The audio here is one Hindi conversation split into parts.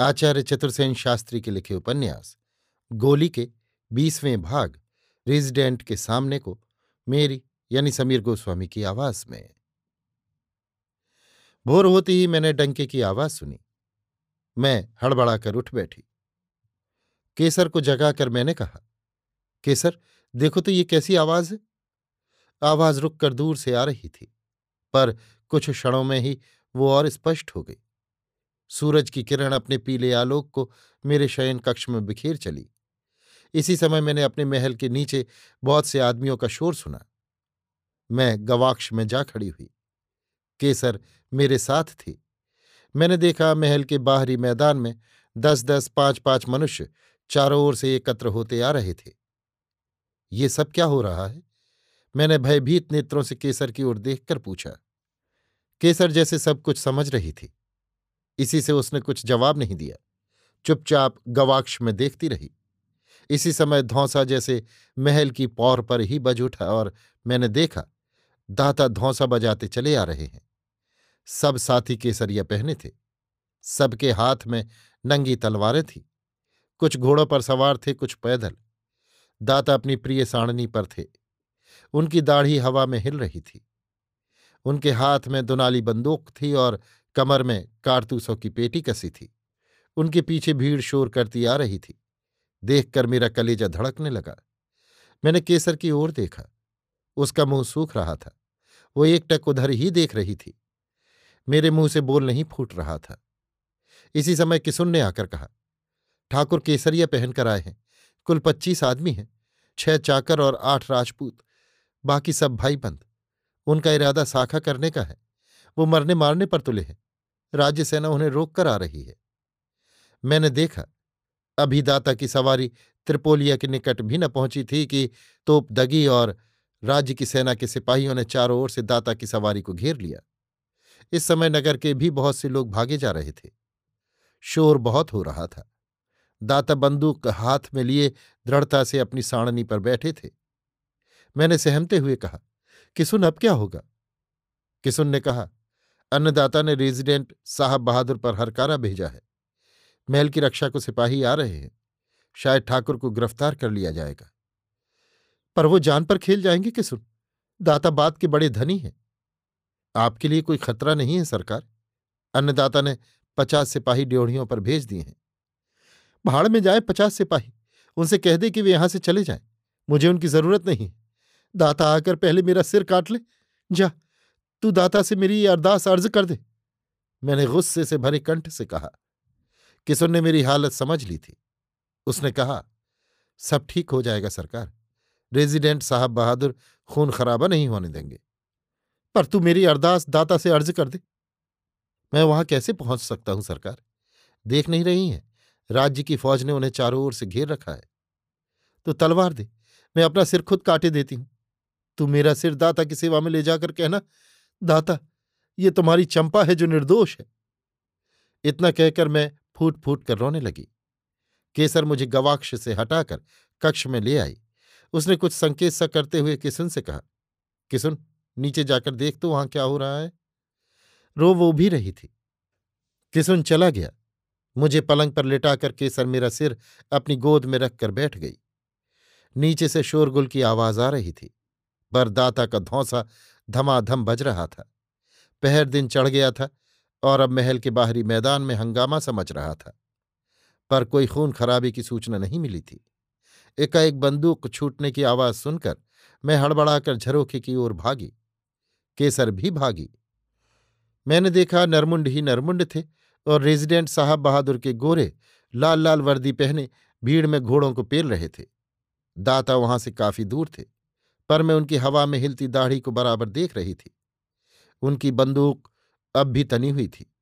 आचार्य चतुर्सेन शास्त्री के लिखे उपन्यास, गोली के बीसवें भाग, रेजिडेंट के सामने को मेरी यानी समीर गोस्वामी की आवाज़ में। भोर होती ही मैंने डंके की आवाज़ सुनी। मैं हड़बड़ाकर उठ बैठी। केसर को जगाकर मैंने कहा, केसर, देखो तो ये कैसी आवाज़ है। आवाज़ रुककर दूर से आ रही थी, पर कुछ क्षणों में ही वो और स्पष्ट हो गई। सूरज की किरण अपने पीले आलोक को मेरे शयन कक्ष में बिखेर चली। इसी समय मैंने अपने महल के नीचे बहुत से आदमियों का शोर सुना। मैं गवाक्ष में जा खड़ी हुई। केसर मेरे साथ थी। मैंने देखा महल के बाहरी मैदान में दस दस पाँच पाँच मनुष्य चारों ओर से एकत्र होते आ रहे थे। ये सब क्या हो रहा है? मैंने भयभीत नेत्रों से केसर की ओर देखकर पूछा। केसर जैसे सब कुछ समझ रही थी। इसी से उसने कुछ जवाब नहीं दिया। चुपचाप गवाक्ष में देखती रही। इसी समय धौंसा जैसे महल की पौर पर ही बज उठा और मैंने देखा, दाता धौंसा बजाते चले आ रहे हैं। सब साथी केसरिया पहने थे। सबके हाथ में नंगी तलवारें थी। कुछ घोड़ों पर सवार थे, कुछ पैदल। दाता अपनी प्रिय साणनी पर थे। उनकी दाढ़ी हवा में हिल रही थी। उनके हाथ में दुनाली बंदूक थी और कमर में कारतूसों की पेटी कसी थी। उनके पीछे भीड़ शोर करती आ रही थी। देखकर मेरा कलेजा धड़कने लगा। मैंने केसर की ओर देखा। उसका मुँह सूख रहा था। वो एकटक उधर ही देख रही थी। मेरे मुँह से बोल नहीं फूट रहा था। इसी समय किसुन ने आकर कहा, ठाकुर केसरिया पहनकर आए हैं। कुल पच्चीस आदमी हैं। छह चाकर और आठ राजपूत। बाकी सब भाई बंद उनका इरादा साखा करने का है। वो मरने मारने पर तुले हैं। राज्य सेना उन्हें रोक कर आ रही है। मैंने देखा, अभी दाता की सवारी त्रिपोलिया के निकट भी न पहुँची थी कि तोप दगी और राज्य की सेना के सिपाहियों ने चारों ओर से दाता की सवारी को घेर लिया। इस समय नगर के भी बहुत से लोग भागे जा रहे थे। शोर बहुत हो रहा था। दाता बंदूक हाथ में लिए दृढ़ता से अपनी साणनी पर बैठे थे। मैंने सहमते हुए कहा, किसुन, अब क्या होगा? किसुन ने कहा अन्नदाता ने रेजिडेंट साहब बहादुर पर हरकारा भेजा है। महल की रक्षा को सिपाही आ रहे हैं। शायद ठाकुर को गिरफ़्तार कर लिया जाएगा। पर वो जान पर खेल जाएँगे कि सुन दाता बात के बड़े धनी हैं। आपके लिए कोई खतरा नहीं है, सरकार। अन्नदाता ने पचास सिपाही ड्योढ़ियों पर भेज दिए हैं। भाड़ में जाए पचास सिपाही। उनसे कह दे कि वे यहाँ से चले जाएँ। मुझे उनकी ज़रूरत नहीं दाता आकर पहले मेरा सिर काट ले। जा। तू दाता से मेरी अरदास अर्ज़ कर दे। मैंने गुस्से से भरे कंठ से कहा किसुन ने मेरी हालत समझ ली थी? उसने कहा, सब ठीक हो जाएगा सरकार, रेजिडेंट साहब बहादुर खून खराबा नहीं होने देंगे। पर तू मेरी अरदास दाता से अर्ज़ कर दे। मैं वहाँ कैसे पहुँच सकता हूँ सरकार? देख नहीं रही हैं। राज्य की फौज ने उन्हें चारों ओर से घेर रखा है। तो तलवार दे, मैं अपना सिर खुद काटे देती हूँ। तू मेरा सिर दाता की सेवा में ले जाकर कहना दाता, ये तुम्हारी चंपा है जो निर्दोष है। इतना कहकर मैं फूट फूट कर रोने लगी। केसर मुझे गवाक्ष से हटाकर कक्ष में ले आई। उसने कुछ संकेत सा करते हुए किसुन से कहा, किसुन, नीचे जाकर देख तो वहाँ क्या हो रहा है? रो वो भी रही थी। किसुन चला गया। मुझे पलंग पर लिटाकर केसर मेरा सिर अपनी गोद में रखकर बैठ गई। नीचे से शोरगुल की आवाज़ आ रही थी। पर दाता का धौसा धमाधम बज रहा था। पहर दिन चढ़ गया था और अब महल के बाहरी मैदान में हंगामा समझ रहा था। पर कोई खून खराबे की सूचना नहीं मिली थी। एकाएक बंदूक छूटने की आवाज़ सुनकर मैं हड़बड़ाकर झरोखे की ओर भागी। केसर भी भागी। मैंने देखा नरमुंड ही नरमुंड थे और रेजिडेंट साहब बहादुर के गोरे लाल लाल वर्दी पहने भीड़ में घोड़ों को पेल रहे थे। दाता वहाँ से काफ़ी दूर थे। पर मैं उनकी हवा में हिलती दाढ़ी को बराबर देख रही थी। उनकी बंदूक अब भी तनी हुई थी।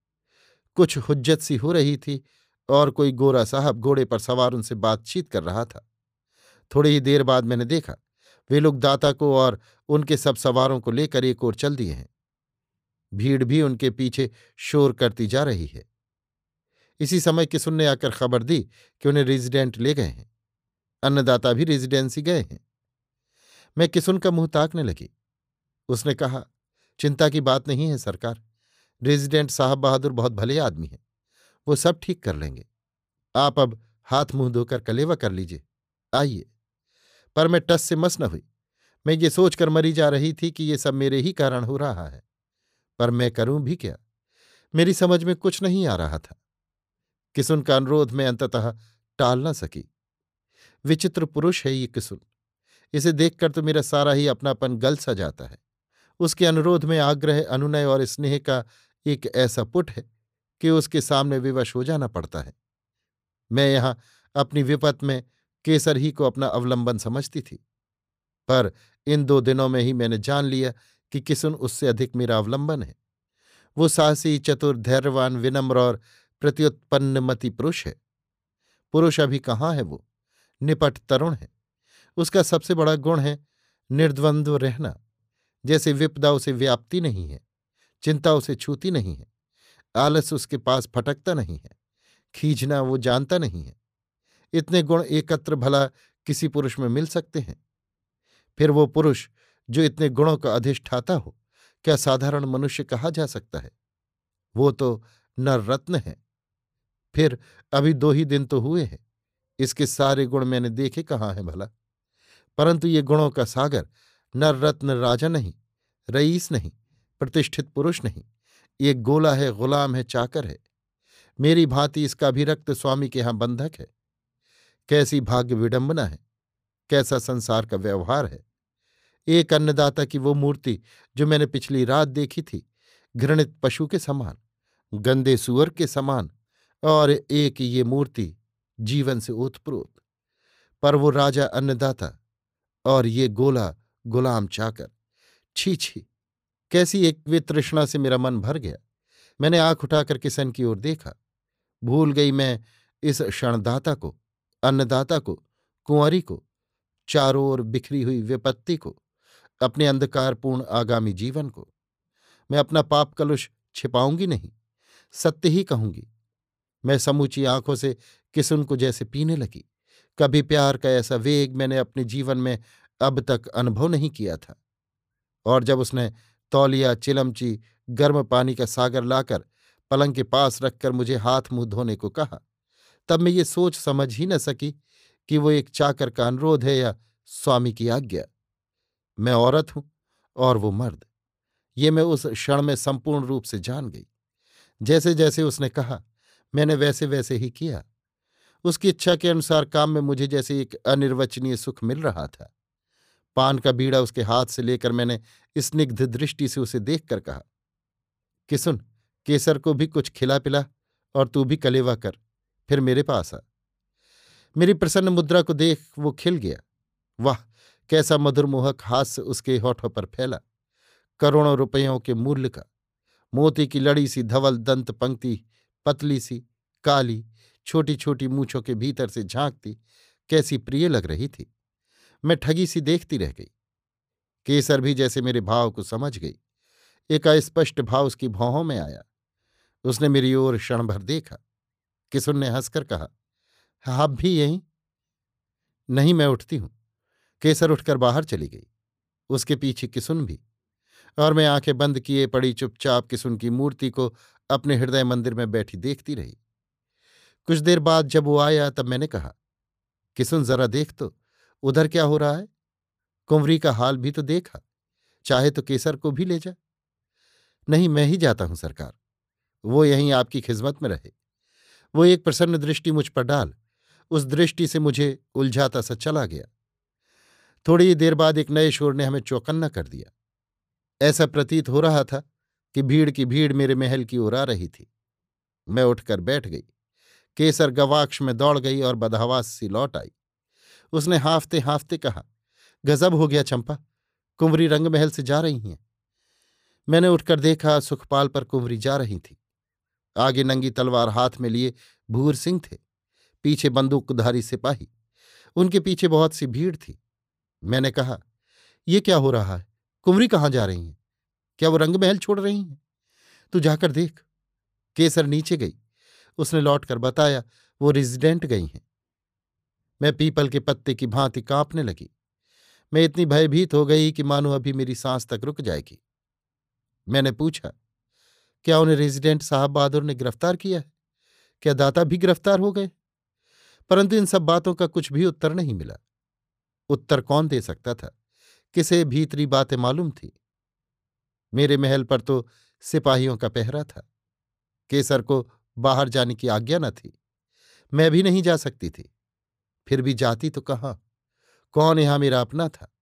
कुछ हुज्जत सी हो रही थी और कोई गोरा साहब घोड़े पर सवार उनसे बातचीत कर रहा था। थोड़ी ही देर बाद मैंने देखा, वे लोग दाता को और उनके सब सवारों को लेकर एक ओर चल दिए हैं। भीड़ भी उनके पीछे शोर करती जा रही है। इसी समय किसुन ने आकर खबर दी कि उन्हें रेजिडेंट ले गए हैं। अन्नदाता भी रेजिडेंसी गए हैं। मैं किसुन का मुँह ताकने लगी? उसने कहा, चिंता की बात नहीं है, सरकार। रेजिडेंट साहब बहादुर बहुत भले आदमी हैं। वो सब ठीक कर लेंगे। आप अब हाथ मुँह धोकर कलेवा कर लीजिए। आइए। पर मैं टस से मस न हुई। मैं ये सोचकर मरी जा रही थी कि ये सब मेरे ही कारण हो रहा है। पर मैं करूँ भी क्या? मेरी समझ में कुछ नहीं आ रहा था। किसुन का अनुरोध में अंततः टाल न सकी। विचित्र पुरुष है ये किसुन इसे देखकर तो मेरा सारा ही अपनापन गल सा जाता है। उसके अनुरोध में आग्रह, अनुनय और स्नेह का एक ऐसा पुट है कि उसके सामने विवश हो जाना पड़ता है। मैं यहाँ अपनी विपत में केसर ही को अपना अवलंबन समझती थी। पर इन दो दिनों में ही मैंने जान लिया कि किसुन उससे अधिक मेरा अवलंबन है। वो साहसी, चतुर, धैर्यवान, विनम्र और प्रत्युत्पन्नमति पुरुष है। पुरुष अभी कहाँ है वो? निपट तरुण है। उसका सबसे बड़ा गुण है निर्द्वंद्व रहना। जैसे विपदा उसे व्याप्ति नहीं है, चिंता उसे छूती नहीं है, आलस उसके पास फटकता नहीं है, खींचना वो जानता नहीं है। इतने गुण एकत्र भला किसी पुरुष में मिल सकते हैं। फिर वो पुरुष जो इतने गुणों का अधिष्ठाता हो, क्या साधारण मनुष्य कहा जा सकता है? वो तो नर रत्न है। फिर अभी दो ही दिन तो हुए हैं, इसके सारे गुण मैंने देखे कहाँ हैं भला? परंतु ये गुणों का सागर नर रत्न राजा नहीं, रईस नहीं, प्रतिष्ठित पुरुष नहीं। ये गोला है, गुलाम है, चाकर है। मेरी भांति इसका भी रक्त स्वामी के यहाँ बंधक है। कैसी भाग्य विडंबना है, कैसा संसार का व्यवहार है। एक अन्नदाता की वो मूर्ति जो मैंने पिछली रात देखी थी, घृणित पशु के समान, गंदे सुअर के समान, और एक ये मूर्ति जीवन से ओतप्रोत। पर वो राजा अन्नदाता और ये गोला गुलाम चाकर। छी छी, कैसी एक वे तृष्णा से मेरा मन भर गया। मैंने आँख उठाकर किसन की ओर देखा। भूल गई मैं इस क्षणदाता को, अन्नदाता को, कुंवरी को, चारों ओर बिखरी हुई विपत्ति को, अपने अंधकारपूर्ण आगामी जीवन को। मैं अपना पाप कलुष छिपाऊँगी नहीं, सत्य ही कहूँगी। मैं समूची आँखों से किसुन को जैसे पीने लगी। कभी प्यार का ऐसा वेग मैंने अपने जीवन में अब तक अनुभव नहीं किया था। और जब उसने तौलिया, चिलमची, गर्म पानी का सागर लाकर पलंग के पास रखकर मुझे हाथ मुँह धोने को कहा, तब मैं ये सोच समझ ही न सकी कि वो एक चाकर का अनुरोध है या स्वामी की आज्ञा। मैं औरत हूँ और वो मर्द। ये मैं उस क्षण में संपूर्ण रूप से जान गई। जैसे जैसे उसने कहा, मैंने वैसे वैसे ही किया। उसकी इच्छा के अनुसार काम में मुझे जैसे एक अनिर्वचनीय सुख मिल रहा था। पान का बीड़ा उसके हाथ से लेकर मैंने स्निग्ध दृष्टि से उसे देखकर कहा, कि सुन, केसर को भी कुछ खिला पिला और तू भी कलेवा कर, फिर मेरे पास आ। मेरी प्रसन्न मुद्रा को देख वो खिल गया। वाह, कैसा मधुरमोहक हास्य उसके होठों पर फैला। करोड़ों रुपयों के मूल्य का। मोती की लड़ी सी धवल, दंत पंक्ति, पतली सी, काली छोटी छोटी मूछों के भीतर से झांकती, कैसी प्रिय लग रही थी। मैं ठगी सी देखती रह गई। केसर भी जैसे मेरे भाव को समझ गई। एक अस्पष्ट भाव उसकी भौहों में आया। उसने मेरी ओर क्षण भर देखा। किसुन ने हंसकर कहा, आप भी यहीं? नहीं, मैं उठती हूँ। केसर उठकर बाहर चली गई। उसके पीछे किसुन भी। और मैं आँखें बंद किए पड़ी चुपचाप किसुन की मूर्ति को अपने हृदय मंदिर में बैठी देखती रही। कुछ देर बाद जब वो आया तब मैंने कहा किसुन जरा देख तो उधर क्या हो रहा है? कुंवरी का हाल भी तो देखा, चाहे तो केसर को भी ले जा। नहीं, मैं ही जाता हूँ, सरकार। वो यहीं आपकी खिदमत में रहे। वो एक प्रसन्न दृष्टि मुझ पर डाल, उस दृष्टि से मुझे उलझाता सा चला गया। थोड़ी ही देर बाद एक नए शोर ने हमें चौकन्ना कर दिया। ऐसा प्रतीत हो रहा था कि भीड़ की भीड़ मेरे महल की ओर आ रही थी। मैं उठकर बैठ गई। केसर गवाक्ष में दौड़ गई और बदहवास सी लौट आई। उसने हाफते हाफते कहा, गजब हो गया चंपा, कुंवरी रंगमहल से जा रही हैं। मैंने उठकर देखा, सुखपाल पर कुंवरी जा रही थी। आगे नंगी तलवार हाथ में लिए भूर सिंह थे, पीछे बंदूकधारी सिपाही। उनके पीछे बहुत सी भीड़ थी। मैंने कहा यह क्या हो रहा है? कुंवरी कहाँ जा रही हैं? क्या वो रंगमहल छोड़ रही हैं? तू जाकर देख। केसर नीचे गई। उसने लौटकर बताया, वो रेजिडेंट गई हैं। मैं पीपल के पत्ते की भांति कांपने लगी। मैं इतनी भयभीत हो गई कि मानो अभी मेरी सांस तक रुक जाएगी। मैंने पूछा, क्या उन्हें रेजिडेंट साहब बहादुर ने गिरफ़्तार किया है? क्या दाता भी गिरफ़्तार हो गए? परंतु इन सब बातों का कुछ भी उत्तर नहीं मिला। उत्तर कौन दे सकता था? किसे भीतरी बातें मालूम थी? मेरे महल पर तो सिपाहियों का पहरा था। केसर को बाहर जाने की आज्ञा न थी। मैं भी नहीं जा सकती थी। फिर भी जाती तो कहाँ? कौन यहाँ मेरा अपना था?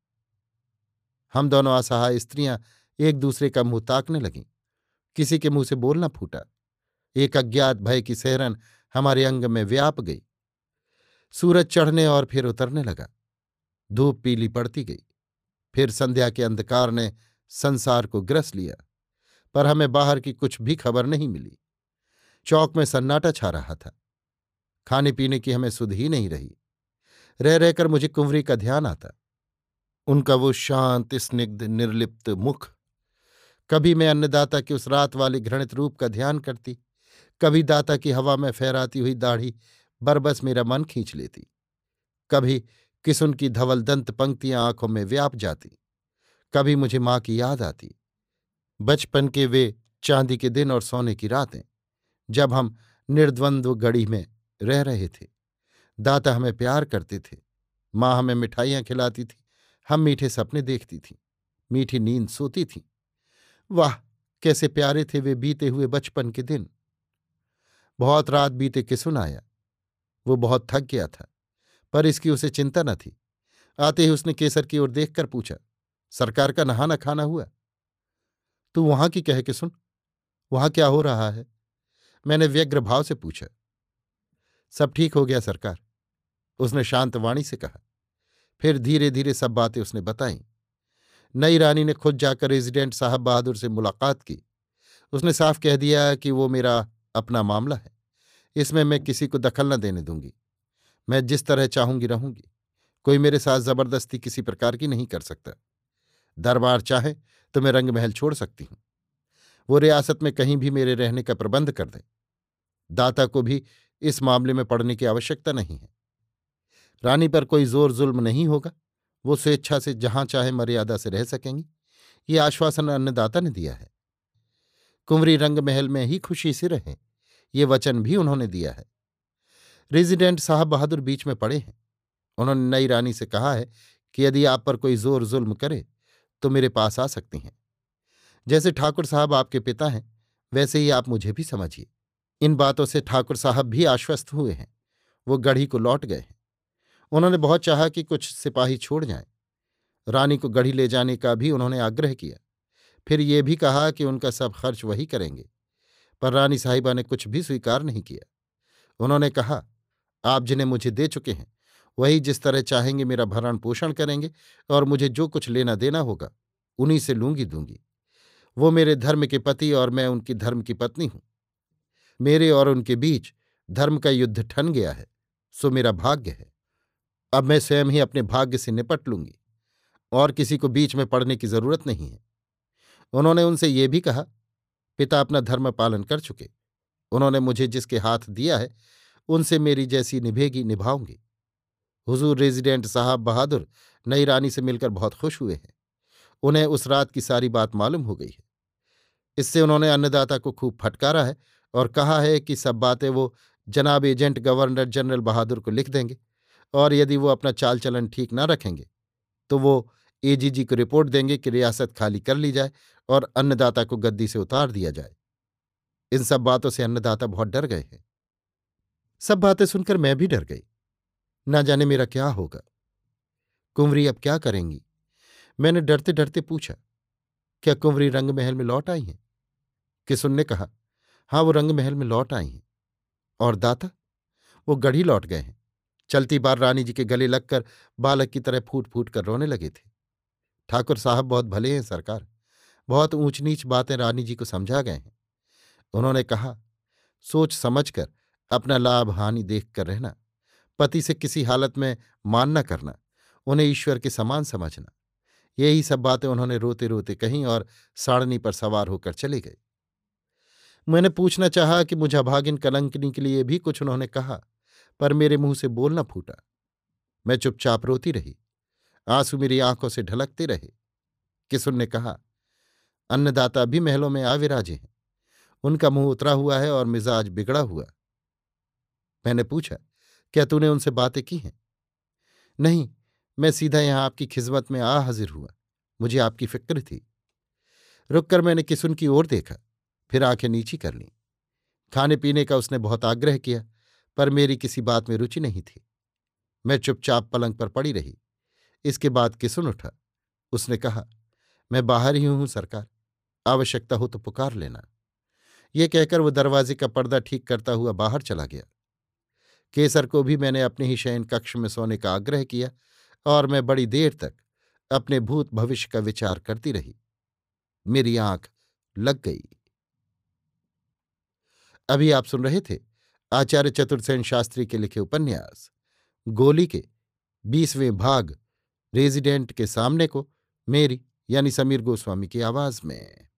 हम दोनों असहाय स्त्रियाँ एक दूसरे का मुँह ताकने लगीं। किसी के मुँह से बोलना फूटा। एक अज्ञात भय की सहरन हमारे अंग में व्याप गई। सूरज चढ़ने और फिर उतरने लगा। धूप पीली पड़ती गई। फिर संध्या के अंधकार ने संसार को ग्रस लिया। पर हमें बाहर की कुछ भी खबर नहीं मिली। चौक में सन्नाटा छा रहा था। खाने पीने की हमें सुध ही नहीं रही। रह रहकर मुझे कुंवरी का ध्यान आता। उनका वो शांत, स्निग्ध, निर्लिप्त मुख। कभी मैं अन्नदाता के उस रात वाले घृणित रूप का ध्यान करती। कभी दाता की हवा में फहराती हुई दाढ़ी बरबस मेरा मन खींच लेती। कभी किसुन की धवल दंत पंक्तियाँ आँखों में व्याप जाती। कभी मुझे माँ की याद आती। बचपन के वे चांदी के दिन और सोने की रातें। जब हम निर्द्वंद्व गढ़ी में रह रहे थे। दाता हमें प्यार करते थे। माँ हमें मिठाइयाँ खिलाती थी। हम मीठे सपने देखती थीं। मीठी नींद सोती थीं। वाह! कैसे प्यारे थे वे बीते हुए बचपन के दिन। बहुत रात बीते किसुन आया? वो बहुत थक गया था, पर इसकी उसे चिंता न थी। आते ही उसने केसर की ओर देखकर पूछा, सरकार का नहाना खाना हुआ? तू वहाँ की कह के सुन वहाँ क्या हो रहा है? मैंने व्यग्र भाव से पूछा। सब ठीक हो गया, सरकार। उसने शांत वाणी से कहा। फिर धीरे धीरे सब बातें उसने बताई। नई रानी ने खुद जाकर रेजिडेंट साहब बहादुर से मुलाकात की। उसने साफ़ कह दिया कि वो मेरा अपना मामला है। इसमें मैं किसी को दखल न देने दूँगी। मैं जिस तरह चाहूँगी रहूँगी। कोई मेरे साथ ज़बरदस्ती किसी प्रकार की नहीं कर सकता। दरबार चाहे तो मैं रंगमहल छोड़ सकती हूँ। वो रियासत में कहीं भी मेरे रहने का प्रबंध कर दें। दाता को भी इस मामले में पड़ने की आवश्यकता नहीं है। रानी पर कोई ज़ोर जुल्म नहीं होगा। वो स्वेच्छा से जहाँ चाहे मर्यादा से रह सकेंगी। ये आश्वासन अन्नदाता ने दिया है। कुंवरी रंग महल में ही खुशी से रहें। ये वचन भी उन्होंने दिया है। रेजिडेंट साहब बहादुर बीच में पड़े हैं। उन्होंने नई रानी से कहा है कि यदि आप पर कोई ज़ोर जुल्म करे तो मेरे पास आ सकती हैं। जैसे ठाकुर साहब आपके पिता हैं, वैसे ही आप मुझे भी समझिए। इन बातों से ठाकुर साहब भी आश्वस्त हुए हैं। वो गढ़ी को लौट गए हैं। उन्होंने बहुत चाहा कि कुछ सिपाही छोड़ जाएँ। रानी को गढ़ी ले जाने का भी उन्होंने आग्रह किया। फिर ये भी कहा कि उनका सब खर्च वही करेंगे। पर रानी साहिबा ने कुछ भी स्वीकार नहीं किया। उन्होंने कहा, आप जिन्हें मुझे दे चुके हैं, वही जिस तरह चाहेंगे मेरा भरण पोषण करेंगे और मुझे जो कुछ लेना देना होगा, उन्हीं से लूँगी दूँगी वो मेरे धर्म के पति और मैं उनकी धर्म की पत्नी हूँ। मेरे और उनके बीच धर्म का युद्ध ठन गया है, सो मेरा भाग्य है। अब मैं स्वयं ही अपने भाग्य से निपट लूँगी, और किसी को बीच में पड़ने की ज़रूरत नहीं है। उन्होंने उनसे ये भी कहा, पिता अपना धर्म पालन कर चुके। उन्होंने मुझे जिसके हाथ दिया है, उनसे मेरी जैसी निभेगी निभाऊँगी। हुजूर रेजिडेंट साहब बहादुर नई रानी से मिलकर बहुत खुश हुए हैं। उन्हें उस रात की सारी बात मालूम हो गई है। इससे उन्होंने अन्नदाता को खूब फटकारा है और कहा है कि सब बातें वो जनाब एजेंट गवर्नर जनरल बहादुर को लिख देंगे और यदि वो अपना चाल चलन ठीक ना रखेंगे तो वो एजीजी को रिपोर्ट देंगे कि रियासत खाली कर ली जाए और अन्नदाता को गद्दी से उतार दिया जाए। इन सब बातों से अन्नदाता बहुत डर गए हैं। सब बातें सुनकर मैं भी डर गई। ना जाने मेरा क्या होगा। कुंवरी अब क्या करेंगी? मैंने डरते डरते पूछा, क्या कुंवरी रंग महल में लौट आई हैं? किसुन ने कहा हाँ वो रंग महल में लौट आई हैं। और दाता? वो गढ़ी लौट गए हैं। चलती बार रानी जी के गले लगकर बालक की तरह फूट फूट कर रोने लगे थे। ठाकुर साहब बहुत भले हैं, सरकार। बहुत ऊंच नीच बातें रानी जी को समझा गए हैं। उन्होंने कहा, सोच समझकर अपना लाभ हानि देख कर रहना, पति से किसी हालत में मान न करना, उन्हें ईश्वर के समान समझना। यही सब बातें उन्होंने रोते रोते कहीं और साड़नी पर सवार होकर चले गए। मैंने पूछना चाहा कि मुझे अभागिन कलंकनी के लिए भी कुछ उन्होंने कहा, पर मेरे मुँह से बोल बोलना फूटा। मैं चुपचाप रोती रही। आँसू मेरी आँखों से ढलकते रहे। किसुन ने कहा, अन्नदाता भी महलों में आविराजे हैं। उनका मुँह उतरा हुआ है और मिजाज बिगड़ा हुआ मैंने पूछा, क्या तूने उनसे बातें की हैं? नहीं, मैं सीधा यहाँ आपकी खिजमत में आ हाजिर हुआ। मुझे आपकी फ़िक्र थी। रुककर मैंने किसुन की ओर देखा। फिर आँखें नीची कर लीं। खाने पीने का उसने बहुत आग्रह किया, पर मेरी किसी बात में रुचि नहीं थी। मैं चुपचाप पलंग पर पड़ी रही। इसके बाद किसुन उठा? उसने कहा, मैं बाहर ही हूँ, सरकार। आवश्यकता हो तो पुकार लेना। ये कहकर वो दरवाजे का पर्दा ठीक करता हुआ बाहर चला गया। केसर को भी मैंने अपने ही शयन कक्ष में सोने का आग्रह किया और मैं बड़ी देर तक अपने भूत भविष्य का विचार करती रही। मेरी आँख लग गई। अभी आप सुन रहे थे आचार्य चतुर्सेन शास्त्री के लिखे उपन्यास। गोली के बीसवें भाग, रेजिडेंट के सामने को, मेरी यानी समीर गोस्वामी की आवाज़ में।